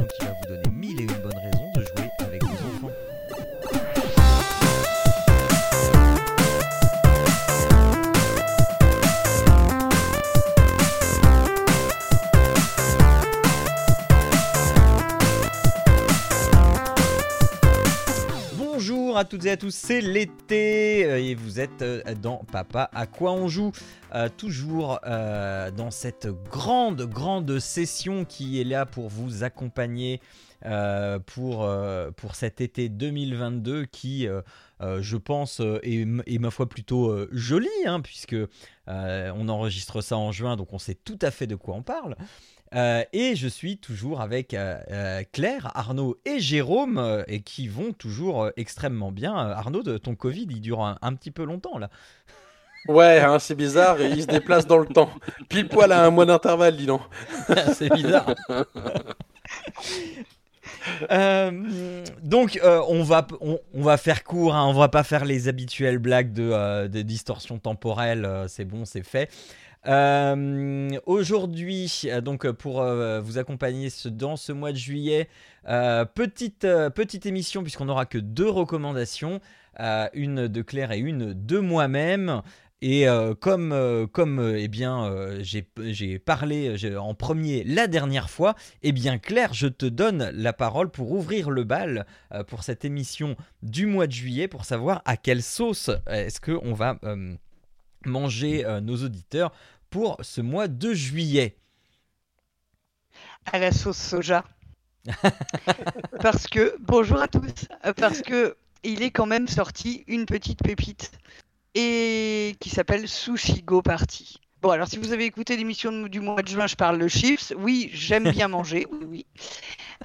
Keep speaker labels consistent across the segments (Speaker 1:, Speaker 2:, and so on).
Speaker 1: l'émission qui toutes et à tous, c'est l'été euh, et vous êtes euh, dans Papa à quoi on joue Euh, Toujours dans cette grande, grande session qui est là pour vous accompagner pour, pour cet été 2022 qui, je pense, est, est ma foi plutôt euh, joli, hein, puisque on enregistre ça en juin, donc on sait tout à fait de quoi on parle. Euh, et je suis toujours avec euh, euh, Claire, Arnaud et Jérôme, et qui vont toujours extrêmement bien. Arnaud, ton Covid, il dure un, un petit peu longtemps là.
Speaker 2: Ouais, hein, c'est bizarre, et il se déplace dans le temps. Pile poil à un mois d'intervalle, dis donc.
Speaker 1: C'est bizarre. Euh, donc euh, on, va, on, on va faire court, hein, on va pas faire les habituelles blagues de, euh, de distorsion temporelle, euh, c'est bon, c'est fait. Euh, Aujourd'hui, euh, donc euh, pour vous accompagner dans ce mois de juillet, petite, petite émission puisqu'on n'aura que deux recommandations, une de Claire et une de moi-même. Et comme, comme eh bien, j'ai parlé en premier la dernière fois, eh bien Claire, je te donne la parole pour ouvrir le bal pour cette émission du mois de juillet pour savoir à quelle sauce est-ce qu'on va manger euh, nos auditeurs pour ce mois de juillet.
Speaker 3: à la sauce soja. parce que, bonjour à tous, parce que il est quand même sorti une petite pépite et qui s'appelle Sushi Go Party. Bon, alors si vous avez écouté l'émission du mois de juin, je parle de chips. Oui, j'aime bien manger, oui, oui.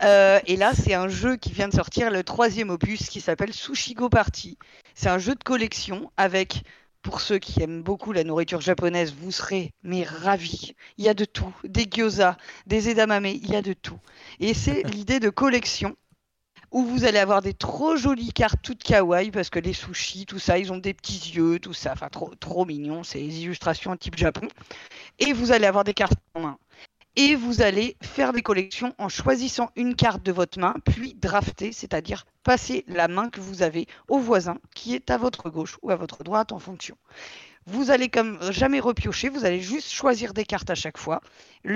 Speaker 3: Euh, et là, c'est un jeu qui vient de sortir, le troisième opus, qui s'appelle Sushi Go Party. C'est un jeu de collection avec, pour ceux qui aiment beaucoup la nourriture japonaise, vous serez mais ravis. Il y a de tout, des gyoza, des edamame, il y a de tout. Et c'est l'idée de collection où vous allez avoir des trop jolies cartes toutes kawaii parce que les sushis, tout ça, ils ont des petits yeux, tout ça, enfin trop, trop mignon, c'est les illustrations type Japon. Et vous allez avoir des cartes en main. Et vous allez faire des collections en choisissant une carte de votre main, puis drafter, c'est-à-dire passer la main que vous avez au voisin qui est à votre gauche ou à votre droite en fonction. Vous allez comme jamais repiocher, vous allez juste choisir des cartes à chaque fois,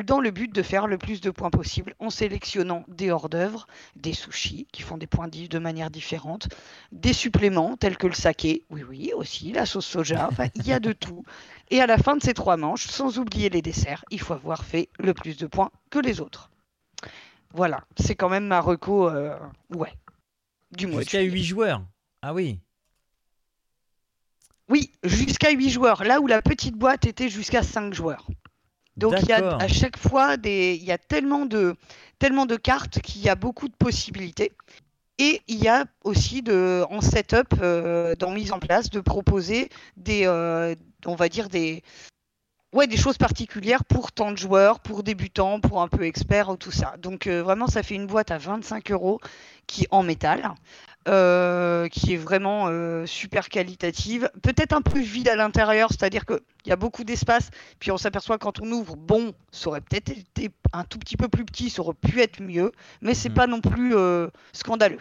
Speaker 3: dans le but de faire le plus de points possible en sélectionnant des hors-d'œuvre, des sushis qui font des points de manière différente, des suppléments tels que le saké, oui oui aussi, la sauce soja, enfin il y a de tout. Et à la fin de ces trois manches, sans oublier les desserts, il faut avoir fait le plus de points que les autres. Voilà, c'est quand même ma reco, euh, ouais, du mois.
Speaker 1: Jusqu'à
Speaker 3: juillet.
Speaker 1: 8 joueurs. Ah oui.
Speaker 3: Oui, jusqu'à 8 joueurs, là où la petite boîte était jusqu'à 5 joueurs. Donc il y a à chaque fois des, il y a tellement de, tellement de cartes qu'il y a beaucoup de possibilités. Et il y a aussi de, en setup, euh, dans mise en place, de proposer des, euh, on va dire des, ouais, des choses particulières pour tant de joueurs, pour débutants, pour un peu experts, tout ça. Donc euh, vraiment, ça fait une boîte à 25 euros qui est en métal, euh, qui est vraiment euh, super qualitative. Peut-être un peu vide à l'intérieur, c'est-à-dire qu'il y a beaucoup d'espace. Puis on s'aperçoit quand on ouvre, bon, ça aurait peut-être été un tout petit peu plus petit, ça aurait pu être mieux, mais c'est
Speaker 1: Mhm.
Speaker 3: pas non plus euh, scandaleux.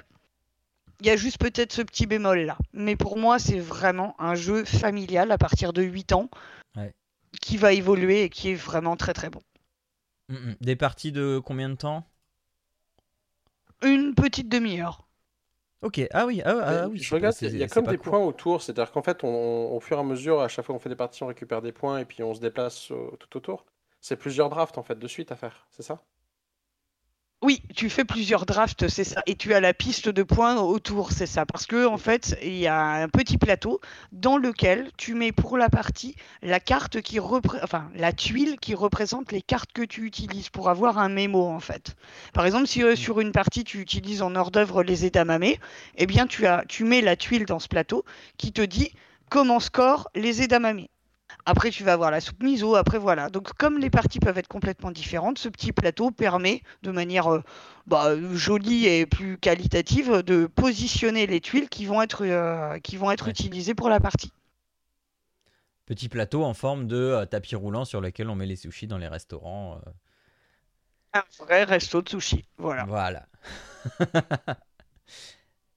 Speaker 3: Il y a juste peut-être ce petit bémol là. Mais pour moi, c'est vraiment un jeu familial à partir de 8 ans
Speaker 1: Ouais.
Speaker 3: qui va évoluer et qui est vraiment très très bon.
Speaker 1: Mm, mm. Des parties de combien de temps?
Speaker 3: Une petite demi-heure.
Speaker 1: Ok. Ah oui. Ah, ah oui.
Speaker 2: je regarde, il y a comme des
Speaker 1: court.
Speaker 2: points autour, c'est-à-dire qu'en fait, on, on- au fur et à mesure, à chaque fois qu'on fait des parties, on récupère des points et puis on se déplace euh, tout autour. C'est plusieurs drafts en fait de suite à faire, c'est ça?
Speaker 3: Oui, tu fais plusieurs drafts, c'est ça, et tu as la piste de points autour, c'est ça, parce que en fait, il y a un petit plateau dans lequel tu mets pour la partie la carte qui représente, enfin la tuile qui représente les cartes que tu utilises pour avoir un mémo en fait. Par exemple, si euh, sur une partie tu utilises en hors d'œuvre les edamame, eh bien tu as, tu mets la tuile dans ce plateau qui te dit comment score les edamame. Après, tu vas avoir la soupe miso. Après, voilà. Donc, comme les parties peuvent être complètement différentes, ce petit plateau permet, de manière euh, bah, jolie et plus qualitative, de positionner les tuiles qui vont être, euh, qui vont être
Speaker 1: Ouais.
Speaker 3: utilisées pour la partie.
Speaker 1: Petit plateau en forme de euh, tapis roulant sur lequel on met les sushis dans les restaurants.
Speaker 3: Un vrai resto de sushi. Voilà.
Speaker 1: Voilà.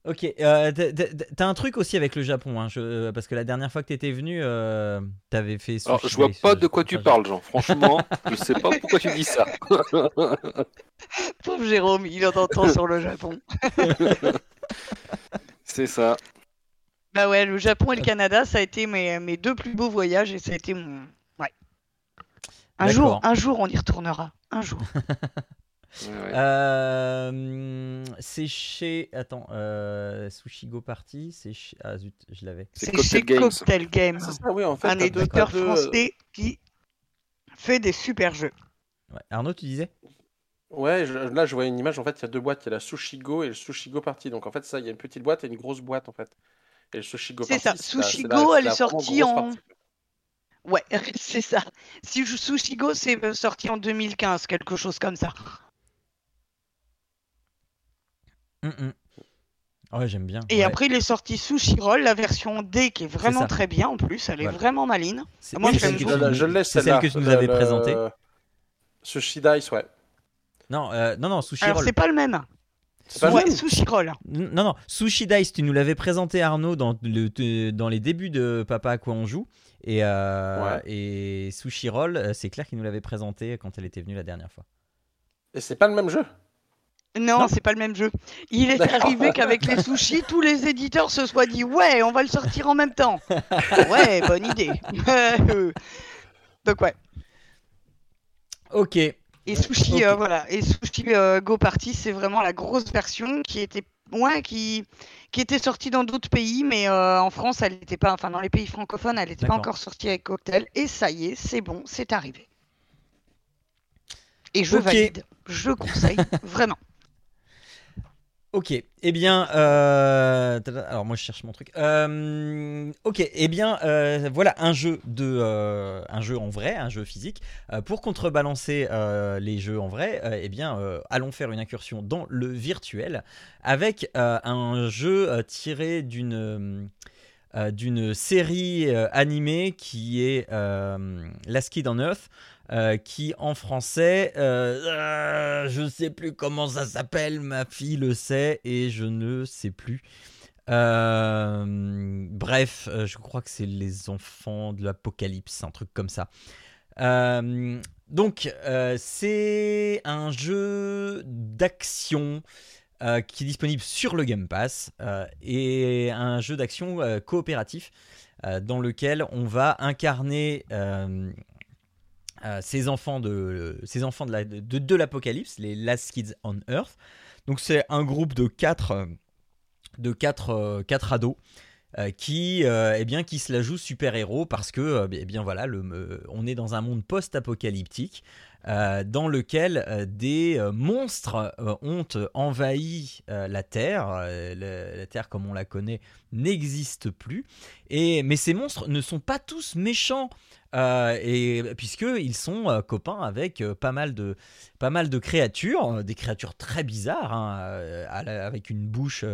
Speaker 1: ok, euh, t'as- un truc aussi avec le Japon, hein, je- parce que la dernière fois que t'étais venu, euh, t'avais fait.
Speaker 4: Alors, je vois pas
Speaker 1: euh,
Speaker 4: de quoi tu parles, Jean. Franchement, je sais pas pourquoi tu dis ça.
Speaker 3: Pauvre Jérôme, il en entend sur le Japon.
Speaker 4: C'est ça.
Speaker 3: Bah ouais, le Japon et le Canada, ça a été mes, mes deux plus beaux voyages et ça a été mon. Ouais. Un jour, un jour, on y retournera. Un jour.
Speaker 4: Ouais, ouais.
Speaker 1: Euh, c'est chez. Attends, euh, Sushi Go Party, c'est chez. Ah zut, je l'avais.
Speaker 4: C'est
Speaker 3: chez
Speaker 4: Games.
Speaker 3: Cocktail Games,
Speaker 2: C'est ça, oui, en fait.
Speaker 3: un éditeur
Speaker 2: deux, euh,
Speaker 3: français qui fait des super jeux.
Speaker 1: Ouais. Arnaud, tu disais?
Speaker 2: Ouais, je- là je vois une image, en fait il y a deux boîtes, il y a la Sushi Go et le Sushi Go Party. Donc en fait ça, il y a une petite boîte et une grosse boîte en fait. Et le Sushi Go
Speaker 3: C'est
Speaker 2: Party,
Speaker 3: ça,
Speaker 2: c'est la-
Speaker 3: Sushi
Speaker 2: c'est
Speaker 3: Go,
Speaker 2: la-
Speaker 3: elle est sortie en-
Speaker 2: partie.
Speaker 3: Ouais, c'est ça. Si je Sushi Go, c'est sorti en 2015, quelque chose comme ça.
Speaker 1: Hum, hum. Ouais, j'aime bien.
Speaker 3: Et
Speaker 1: ouais.
Speaker 3: après, il est sorti Sushi Roll, la version D, qui est vraiment très bien en plus. Elle est
Speaker 1: Voilà.
Speaker 3: vraiment maline.
Speaker 1: C'est-
Speaker 3: moi, je l'aime
Speaker 1: celle que
Speaker 2: Je,
Speaker 1: tu
Speaker 2: la-
Speaker 1: nous-
Speaker 2: je l'ai
Speaker 1: c'est celle
Speaker 2: celle-là.
Speaker 1: que tu nous avais
Speaker 2: le-
Speaker 1: présentée.
Speaker 2: Sushi Dice, ouais.
Speaker 1: Non, euh, non, non, Sushi
Speaker 3: Alors,
Speaker 1: Roll.
Speaker 3: c'est pas le même.
Speaker 2: C'est pas
Speaker 3: Ouais, Sushi Roll.
Speaker 1: Non, non, Sushi Dice, tu nous l'avais présenté Arnaud dans, le, dans les débuts de Papa à quoi on joue. Et, euh,
Speaker 2: Ouais.
Speaker 1: et Sushi Roll, euh, c'est Claire qui nous l'avait présenté quand elle était venue la dernière fois.
Speaker 2: Et c'est pas le même jeu?
Speaker 3: Non,
Speaker 1: Non.
Speaker 3: c'est pas le même jeu. Il est arrivé qu'avec les sushis, tous les éditeurs se soient dit Ouais, on va le sortir en même temps. ouais, bonne idée. Donc, ouais.
Speaker 1: Ok,
Speaker 3: Et Sushi, euh, voilà. Et Sushi euh, Go Party, c'est vraiment la grosse version qui était. Ouais, qui, qui était sortie dans d'autres pays, mais euh, en France, elle n'était pas. Enfin, dans les pays francophones, elle n'était pas encore sortie avec Cocktail. Et ça y est, c'est bon, c'est arrivé. Et je valide. Je conseille, vraiment.
Speaker 1: Ok. Eh bien, euh, alors moi je cherche mon truc. Euh, ok, eh bien, euh, voilà un jeu de, un jeu en vrai, un jeu physique. Pour contrebalancer les jeux en vrai, eh bien, allons faire une incursion dans le virtuel avec un jeu tiré d'une euh, d'une série euh, animée qui est euh, Last Kid on Earth, qui en français, je sais plus comment ça s'appelle, ma fille le sait et je ne sais plus. Bref, je crois que c'est les enfants de l'apocalypse, un truc comme ça. Donc, c'est un jeu d'action euh, qui est disponible sur le Game Pass euh, et un jeu d'action euh, coopératif dans lequel on va incarner ces enfants de ces enfants de de, l'apocalypse, les Last Kids on Earth. Donc c'est un groupe de quatre euh, de quatre, quatre ados. qui, euh, eh bien, qui se la jouent super-héros parce que, euh, eh bien voilà, le, on est dans un monde post-apocalyptique euh, dans lequel euh, des euh, monstres ont envahi la Terre. La Terre, comme on la connaît, n'existe plus. Et, mais ces monstres ne sont pas tous méchants. et puisqu'ils sont copains avec pas mal de pas mal de créatures, des créatures très bizarres, hein, avec une bouche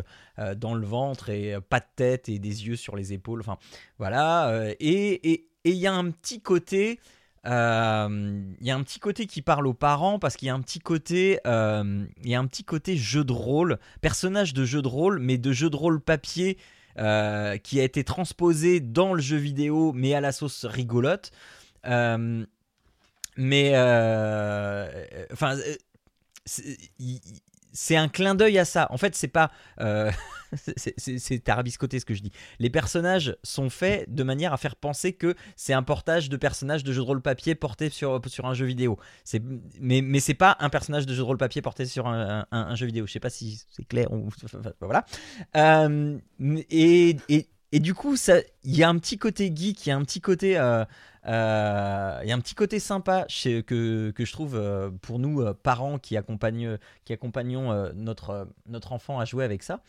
Speaker 1: dans le ventre et pas de tête et des yeux sur les épaules. Enfin, voilà. et et- et il y a un petit côté. Euh, Il y a un petit côté qui parle aux parents parce qu'il y a un petit côté, euh, il y a un petit côté jeu de rôle, personnage de jeu de rôle, mais de jeu de rôle papier euh, qui a été transposé dans le jeu vidéo, mais à la sauce rigolote. Euh, mais euh, enfin, euh, c'est un clin d'œil à ça. En fait, c'est pas, euh, c'est- tarabiscoté ce que je dis. Les personnages sont faits de manière à faire penser que c'est un portage de personnages de jeu de rôle papier porté sur, sur un jeu vidéo. Mais mais c'est pas un personnage de jeu de rôle papier porté sur un, un- jeu vidéo. Je sais pas si c'est clair voilà. Euh, et, et, et du coup, il y a un petit côté geek, il y a un petit côté, euh, euh, il y a un petit côté sympa que, je trouve euh, pour nous euh, parents qui accompagnons euh, euh, notre enfant à jouer avec ça.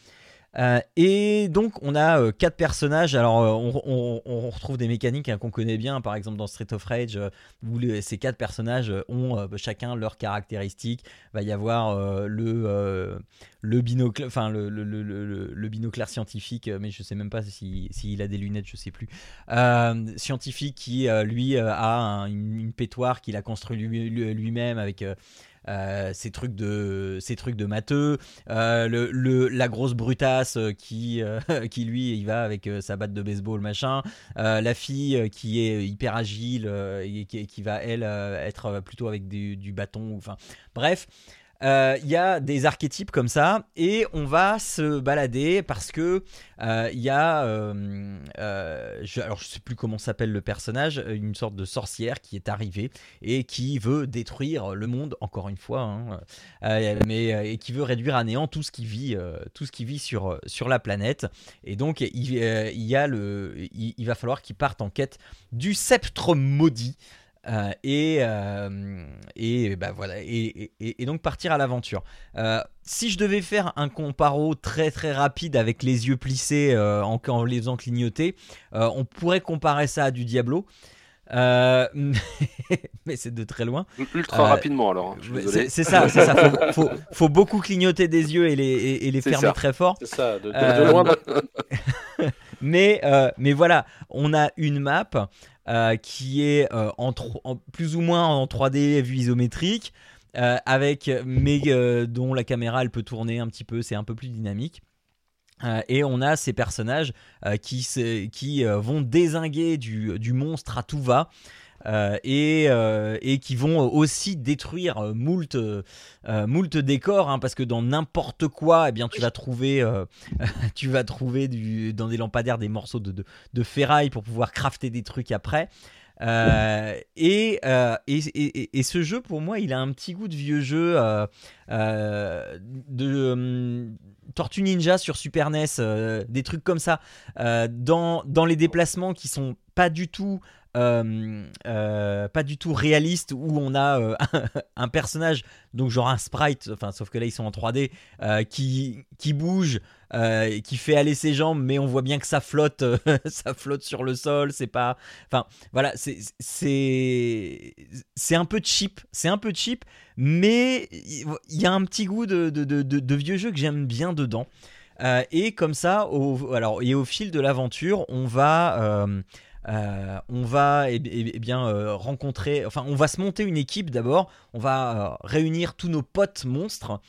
Speaker 1: Euh, et donc on a euh, quatre personnages. Alors euh, on, retrouve des mécaniques hein, qu'on connaît bien, par exemple dans Street of Rage, où ces quatre personnages ont euh, chacun leurs caractéristiques. Va y avoir le le binocle, enfin le, le, binoclaire scientifique, mais je sais même pas si s'il a des lunettes, je sais plus. Scientifique qui lui a un- une, pétoire qu'il a construit lui- lui- lui-même avec. Euh, ces trucs de ces trucs de matheux, euh, le, le- la grosse brutasse euh, qui qui lui il va avec sa batte de baseball machin, la fille qui est hyper agile et qui, qui va elle être plutôt avec du, du bâton, enfin bref. Euh, Il y a des archétypes comme ça et on va se balader parce que euh, il y a, euh, euh, je, alors je sais plus comment s'appelle le personnage, une sorte de sorcière qui est arrivée et qui veut détruire le monde encore une fois, hein, euh, mais euh, et qui veut réduire à néant tout ce qui vit, euh, tout ce qui vit sur euh, sur la planète. Et donc il, euh, il y a le, il, il va falloir qu'il parte en quête du sceptre maudit. Euh, et, euh, et bah voilà et, et- donc partir à l'aventure. Euh, si je devais faire un comparo très très rapide avec les yeux plissés en, en les faisant clignoter, on pourrait comparer ça à du Diablo. Euh, mais c'est de très loin.
Speaker 4: Ultra
Speaker 1: Euh,
Speaker 4: rapidement alors. hein.
Speaker 1: C'est ça, c'est ça. Faut, faut- faut beaucoup clignoter des yeux et les, et, et les
Speaker 4: C'est
Speaker 1: fermer
Speaker 4: ça.
Speaker 1: très fort.
Speaker 2: C'est ça, de, de- de
Speaker 1: Euh,
Speaker 2: loin.
Speaker 1: Mais, mais voilà, on a une map qui est en, plus ou moins en 3D vue isométrique, avec, mais dont la caméra elle peut tourner un petit peu, c'est un peu plus dynamique. Euh, et on a ces personnages euh, qui, euh, vont désinguer du, du monstre à tout va. et, et qui vont aussi détruire moult, moult décors hein, parce que dans n'importe quoi eh bien tu vas trouver tu vas trouver du, dans des lampadaires des morceaux de, de, de ferraille pour pouvoir crafter des trucs après Euh, et, euh, et, et- et ce jeu pour moi il a un petit goût de vieux jeu euh, de hum, Tortue Ninja sur Super NES des trucs comme ça dans, dans les déplacements qui sont pas du tout euh, pas du tout réalistes où on a un personnage donc genre un sprite enfin sauf que là ils sont en 3D euh, qui, qui bouge euh, qui fait aller ses jambes mais on voit bien que ça flotte euh, ça flotte sur le sol c'est pas enfin voilà c'est c'est un peu cheap c'est un peu cheap mais il y a un petit goût de, de- de vieux jeu que j'aime bien dedans. Euh, et comme ça au, alors et au fil de l'aventure on va euh, on va eh, eh- eh bien euh, rencontrer, enfin on va se monter une équipe d'abord, on va euh, réunir tous nos potes monstres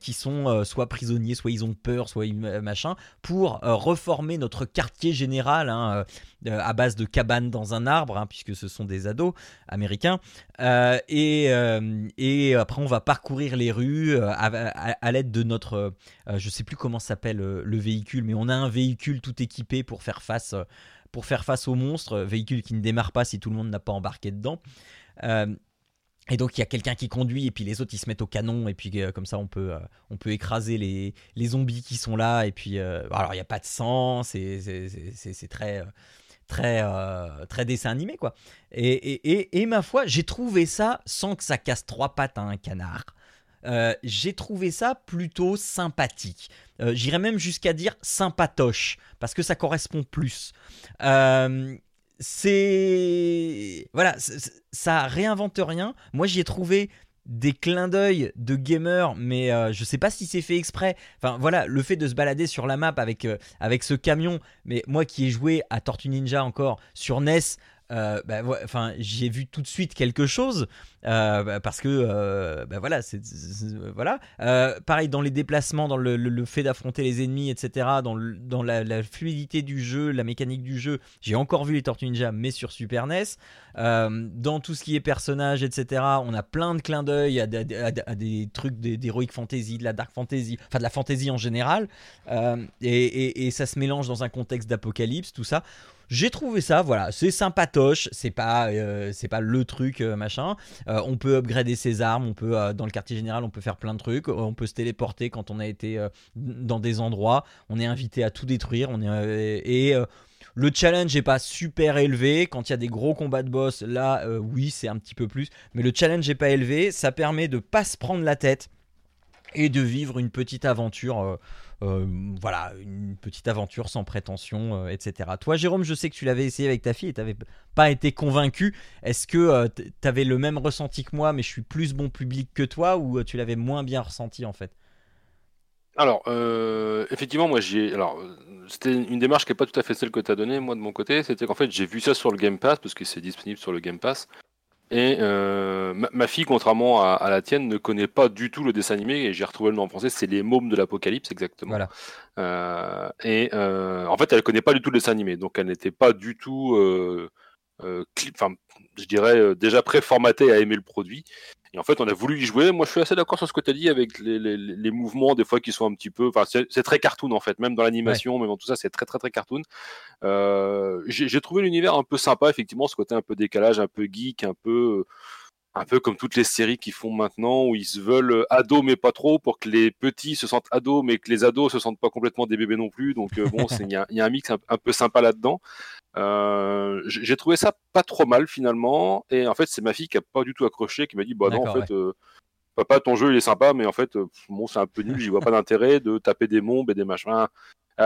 Speaker 1: qui sont soit prisonniers, soit ils ont peur, soit ils, machin, pour reformer notre quartier général hein, à base de cabanes dans un arbre, hein, puisque ce sont des ados américains. Et, après on va parcourir les rues à, à- l'aide de notre, je sais plus comment s'appelle le véhicule, mais on a un véhicule tout équipé pour faire face. Pour faire face aux monstres, euh, véhicule qui ne démarre pas si tout le monde n'a pas embarqué dedans. Euh, et donc il y a quelqu'un qui conduit et puis les autres ils se mettent au canon et puis euh, comme ça on peut, on peut écraser les, les zombies qui sont là et puis alors il n'y a pas de sang, c'est c'est- très... Très, très dessin animé quoi. Et, et, et ma foi, j'ai trouvé ça sans que ça casse trois pattes à un canard. Euh, j'ai trouvé ça plutôt sympathique. Euh, J'irais même jusqu'à dire sympatoche, parce que ça correspond plus. Euh, c'est. Voilà, ça réinvente rien. Moi, j'y ai trouvé des clins d'œil de gamers, mais euh, je sais pas si c'est fait exprès. Enfin, voilà, le fait de se balader sur la map avec, avec ce camion, mais moi qui ai joué à Tortue Ninja encore sur NES. Euh, ouais, enfin, j'y ai vu tout de suite quelque chose euh, bah, parce que euh, bah, voilà, c'est voilà. Euh, pareil dans les déplacements, dans le, fait d'affronter les ennemis, etc. Dans, la, fluidité du jeu, la mécanique du jeu. J'ai encore vu les Tortues Ninja, mais sur Super NES. Dans tout ce qui est personnage, etc. On a plein de clins d'œil à, des- trucs d'heroic fantasy, de la dark fantasy, enfin de la fantasy en général. Et ça se mélange dans un contexte d'apocalypse, tout ça. J'ai trouvé ça, voilà, c'est sympatoche, c'est pas, euh, pas le truc euh, machin. Euh, on peut upgrader ses armes, on peut dans le quartier général, on peut faire plein de trucs, on peut se téléporter quand on a été dans des endroits, on est invité à tout détruire, on est et le challenge n'est pas super élevé. Quand il y a des gros combats de boss, là, oui, c'est un petit peu plus. Mais le challenge n'est pas élevé. Ça permet de pas se prendre la tête et de vivre une petite aventure. Euh, voilà, une petite aventure sans prétention, euh, etc. Toi, Jérôme, je sais que tu l'avais essayé avec ta fille et t'avais pas été convaincu. Est-ce que euh, t- t'avais le même ressenti que moi, mais je suis plus bon public que toi, ou tu l'avais moins bien ressenti en fait?
Speaker 4: Alors, effectivement, moi, j'ai. Alors, c'était une démarche qui n'est pas tout à fait celle que tu as donnée, moi, de mon côté. C'était qu'en fait, j'ai vu ça sur le Game Pass, parce que c'est disponible sur le Game Pass. Et euh, ma, ma fille, contrairement à, à la tienne, ne connaît pas du tout le dessin animé. Et j'ai retrouvé le nom en français, c'est Les Mômes de l'Apocalypse, exactement.
Speaker 1: Voilà.
Speaker 4: Euh, et euh, en fait, elle connaît pas du tout le dessin animé, donc elle n'était pas du tout, enfin, je dirais déjà préformatée à aimer le produit. Et en fait, on a voulu y jouer. Moi, je suis assez d'accord sur ce que tu as dit avec les, les, les mouvements, des fois, qui sont un petit peu. Enfin, c'est très cartoon, en fait. Même dans l'animation, même dans tout ça, c'est très, très, très cartoon. Euh, J'ai j'ai trouvé l'univers un peu sympa, effectivement, ce côté un peu décalage, un peu geek, un peu. Un peu comme toutes les séries qui font maintenant, où ils se veulent ados, mais pas trop, pour que les petits se sentent ados, mais que les ados se sentent pas complètement des bébés non plus. Donc, euh, bon, il y, a- il y a un mix un, un peu sympa là-dedans. Euh, J'ai trouvé ça pas trop mal, finalement. Et en fait, c'est ma fille qui a pas du tout accroché, qui m'a dit, bah non, en fait, euh, papa, ton jeu, il est sympa, mais en fait, euh, bon, c'est un peu nul, j'y vois pas d'intérêt de taper des mombes et des machins.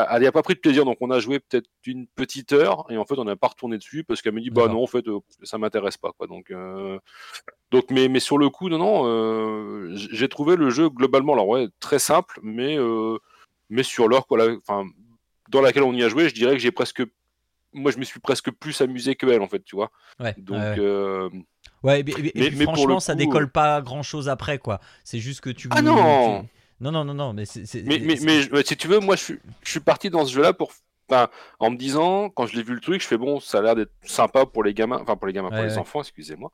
Speaker 4: Euh, Elle n'y a pas pris de plaisir, donc on a joué peut-être une petite heure, et en fait, on n'a pas retourné dessus, parce qu'elle me dit, bah non, en fait, euh, ça m'intéresse pas, quoi. Donc, euh, donc mais, mais sur le coup, non, non, euh, j'ai trouvé le jeu globalement, alors ouais, très simple, mais, euh, mais sur l'heure, quoi, la- enfin, dans laquelle on y a joué, je dirais que j'ai presque, moi, je me suis presque plus amusé que elle, en fait, tu vois.
Speaker 1: Ouais,
Speaker 4: Donc,
Speaker 1: ouais,
Speaker 4: mais- pour
Speaker 1: franchement, ça décolle pas grand chose après, quoi. C'est juste que tu.
Speaker 4: Ah non
Speaker 1: tu- Non, non, non, non, mais c'est.
Speaker 4: Mais, mais, mais si tu veux, moi, je suis, je suis parti dans ce jeu-là pour, enfin, en me disant, quand je l'ai vu le truc, je fais bon, ça a l'air d'être sympa pour les gamins, enfin pour les gamins, pour
Speaker 1: Ouais,
Speaker 4: les enfants, excusez-moi,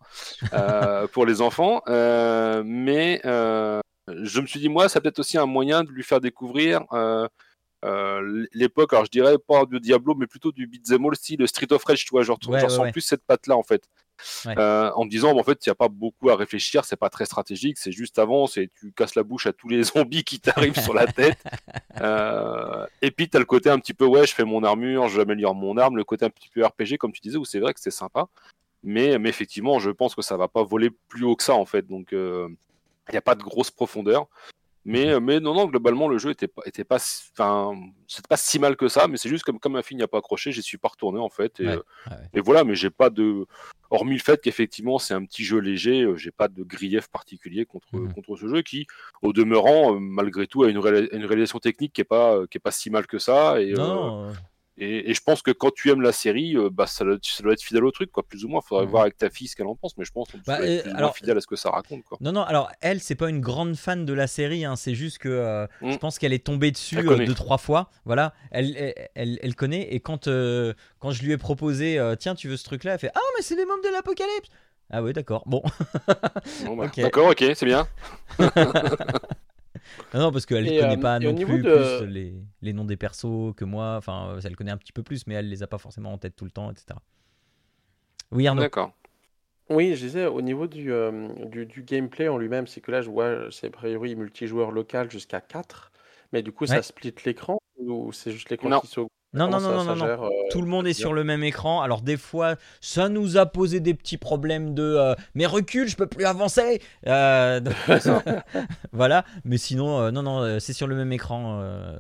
Speaker 4: Euh, pour les enfants, euh, mais euh, je me suis dit moi, ça peut être aussi un moyen de lui faire découvrir. Euh, l'époque, alors je dirais pas de Diablo, mais plutôt du beat'em all style Street of Rage, tu vois, genre,
Speaker 1: Ouais,
Speaker 4: je
Speaker 1: ouais, ouais.
Speaker 4: plus cette patte-là en fait. Euh, en me disant, bah, en fait, il n'y a pas beaucoup à réfléchir, c'est pas très stratégique, c'est juste avance et tu casses la bouche à tous les zombies qui t'arrivent sur la tête. Euh, et puis, tu as le côté un petit peu, ouais, je fais mon armure, j'améliore mon arme, le côté un petit peu RPG, comme tu disais, où c'est vrai que c'est sympa. Mais, mais effectivement, je pense que ça va pas voler plus haut que ça, en fait. Donc, il n'y a pas de grosse profondeur. Mais, mais non, non, globalement, le jeu était pas, était pas, si- enfin, c'était pas si mal que ça, mais c'est juste comme, comme ma fille n'y a pas accroché, j'y suis pas retourné, en fait. Et,
Speaker 1: Ouais,
Speaker 4: euh,
Speaker 1: ouais,
Speaker 4: et voilà, mais j'ai pas de, hormis le fait qu'effectivement c'est un petit jeu léger, euh, j'ai pas de grief particulier contre,
Speaker 1: Mhm.
Speaker 4: contre ce jeu qui, au demeurant, euh, malgré tout, a une, réa- une réalisation technique qui est pas, euh, qui est pas si mal que ça. Et, euh,
Speaker 1: Non, non,
Speaker 4: et, et je pense que quand tu aimes la série, euh, bah, ça, doit, ça doit être fidèle au truc, quoi, plus ou moins. Faudrait
Speaker 1: Mhm.
Speaker 4: voir avec ta fille ce qu'elle en pense, mais je pense que
Speaker 1: Bah,
Speaker 4: être plus
Speaker 1: alors-
Speaker 4: fidèle à ce que ça raconte, quoi.
Speaker 1: Non, non, alors elle, c'est pas une grande fan de la série, hein, c'est juste que euh,
Speaker 4: Mm.
Speaker 1: je pense qu'elle est tombée dessus euh, deux, trois fois. Voilà, elle, elle, elle, elle connaît. Et quand, euh, quand je lui ai proposé, tiens, tu veux ce truc-là, elle fait Ah, mais c'est les mômes de l'apocalypse Ah, ouais, d'accord. Bon.
Speaker 4: Bon, bah. D'accord, ok, c'est bien.
Speaker 1: Non, non, parce qu'elle
Speaker 2: Et,
Speaker 1: connaît
Speaker 2: euh,
Speaker 1: pas non plus,
Speaker 2: de-
Speaker 1: plus les, les noms des persos que moi. Enfin, euh, elle connaît un petit peu plus, mais elle les a pas forcément en tête tout le temps, etc. Oui, Arnaud.
Speaker 4: D'accord.
Speaker 2: Oui, je disais, au niveau du, euh, du, du gameplay en lui-même, c'est que là, je vois, c'est a priori multijoueur local jusqu'à 4, mais du coup, ça split l'écran ou c'est juste l'écran qui s'augmente
Speaker 1: Non, non, non, non, non,
Speaker 2: euh,
Speaker 1: Tout le monde est sur le même écran. Alors des fois, ça nous a posé des petits problèmes de euh, mais recule, je peux plus avancer. Euh, donc, voilà. Mais sinon, euh, non, non, c'est sur le même écran. euh,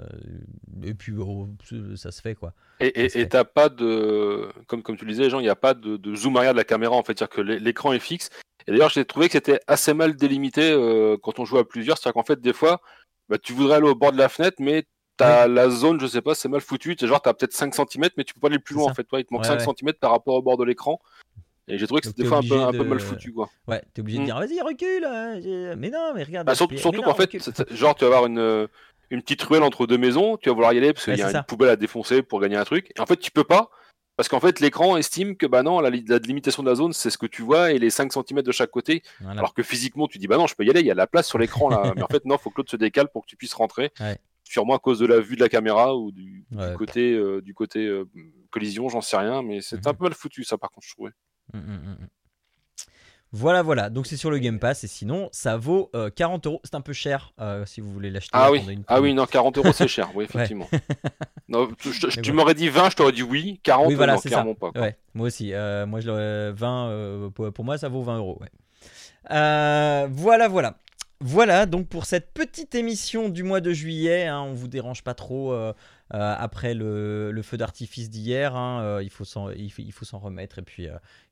Speaker 1: et puis oh, ça se fait quoi.
Speaker 4: Et t'as pas de, comme, comme tu le disais, Jean, il n'y a pas de, de zoom arrière de la caméra, en fait, c'est-à-dire que l'é- l'écran est fixe. Et d'ailleurs, j'ai trouvé que c'était assez mal délimité euh, quand on joue à plusieurs, c'est-à-dire qu'en fait, des fois, bah, tu voudrais aller au bord de la fenêtre, mais t'as la zone, je sais pas, c'est mal foutu, c'est genre t'as peut-être 5 cm, mais tu peux pas aller plus loin, en fait, toi, il te manque
Speaker 1: Ouais,
Speaker 4: 5
Speaker 1: ouais.
Speaker 4: cm par rapport au bord de l'écran. Et j'ai trouvé que c'était
Speaker 1: t'es
Speaker 4: des fois un peu, un mal foutu, quoi.
Speaker 1: Ouais, t'es obligé de
Speaker 4: Mm.
Speaker 1: dire vas-y recule. j'ai- mais non, mais regarde.
Speaker 4: Bah, surtout surtout qu'en fait, genre, tu vas avoir une, une petite ruelle entre deux maisons, tu vas vouloir y aller parce qu'il
Speaker 1: Ouais,
Speaker 4: y a une
Speaker 1: ça.
Speaker 4: poubelle à défoncer pour gagner un truc. Et en fait, tu peux pas. Parce qu'en fait, l'écran estime que bah non, la, la limitation de la zone, c'est ce que tu vois et les 5 cm de chaque côté.
Speaker 1: Voilà.
Speaker 4: Alors que physiquement, tu dis bah non, je peux y aller, il y a de la place sur l'écran là. Mais en fait, non, faut que l'autre se décale pour que tu puisses rentrer.
Speaker 1: Ouais.
Speaker 4: Sûrement à cause de la vue de la caméra ou du, côté, euh, du côté euh, collision, j'en sais rien. Mais c'est
Speaker 1: Mhm.
Speaker 4: un peu mal foutu ça, par contre, je trouvais.
Speaker 1: Mm, mm, mm. Voilà, voilà. Donc c'est sur le Game Pass et sinon ça vaut euh, 40 euros. C'est un peu cher euh, si vous voulez l'acheter.
Speaker 4: Ah oui,
Speaker 1: une
Speaker 4: ah oui, non, 40 euros c'est cher, oui, effectivement. Non, tu- je- m'aurais dit 20, je t'aurais dit oui. 40,
Speaker 1: Oui, voilà,
Speaker 4: non,
Speaker 1: ça.
Speaker 4: clairement pas.
Speaker 1: Ouais, moi aussi. Euh, moi, je l'aurais 20. euh, pour, pour moi, ça vaut 20 euros. Euh, voilà, voilà. Voilà, donc pour cette petite émission du mois de juillet, hein, on vous dérange pas trop euh, euh, après le, feu d'artifice d'hier. hein, euh, il faut s'en remettre et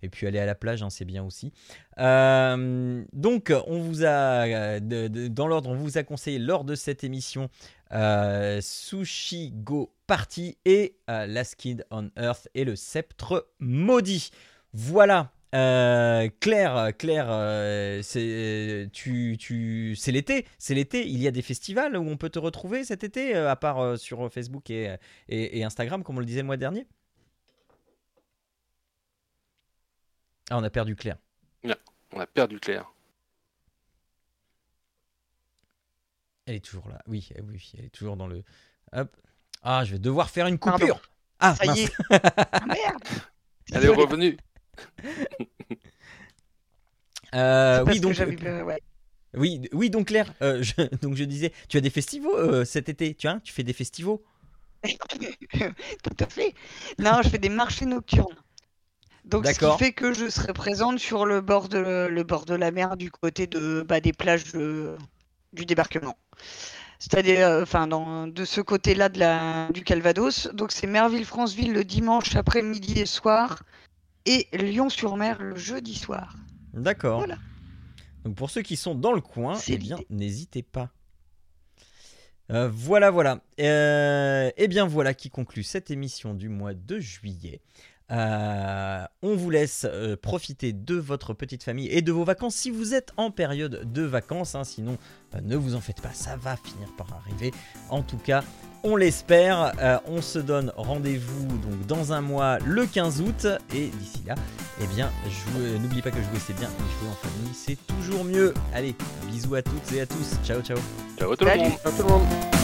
Speaker 1: puis, aller à la plage, hein, c'est bien aussi. Donc, on vous a, dans l'ordre, on vous a conseillé lors de cette émission Sushi Go Party et Last Kid on Earth et le sceptre maudit. Voilà. Euh, Claire, Claire, euh, c'est tu, tu, c'est l'été, c'est l'été. Il y a des festivals où on peut te retrouver cet été, euh, à part euh, sur Facebook et, et- et Instagram, comme on le disait le mois dernier? Ah, on a perdu Claire.
Speaker 4: On a perdu Claire.
Speaker 1: Elle est toujours là. Oui, eh oui, elle est toujours dans le. Hop. Ah, je vais devoir faire une
Speaker 3: Pardon.
Speaker 1: coupure. Ah,
Speaker 3: Ça y est. Ah merde.
Speaker 4: Elle est revenue.
Speaker 1: Euh, oui, donc,
Speaker 3: euh, ouais.
Speaker 1: oui, oui, donc Claire, euh, je, donc je disais, tu as des festivals euh, cet été, tu vois, tu fais des festivals?
Speaker 3: Tout à fait. Non, je fais des marchés nocturnes. Donc, ce qui fait que je serai présente sur le bord de, le bord de la mer du côté de, bah, des plages de- du débarquement. C'est-à-dire, euh, enfin, de ce côté-là de la, du Calvados. Donc, c'est Merville-Franceville le dimanche après-midi et soir. Et Lyon-sur-Mer le jeudi soir.
Speaker 1: D'accord.
Speaker 3: Voilà.
Speaker 1: Donc pour ceux qui sont dans le coin, eh bien, n'hésitez pas. Euh, voilà, voilà. Euh, eh bien, voilà qui conclut cette émission du mois de juillet. Euh, on vous laisse euh, profiter de votre petite famille et de vos vacances si vous êtes en période de vacances. hein, sinon, euh, ne vous en faites pas, ça va finir par arriver. En tout cas, on l'espère. Euh, on se donne rendez-vous donc dans un mois, le 15 août. Et d'ici là, eh bien, jouez- n'oubliez pas que jouer c'est bien, mais jouer en famille c'est toujours mieux. Allez, bisous à toutes et à tous. Ciao, ciao.
Speaker 4: Ciao tout le monde.
Speaker 2: Ciao tout le monde.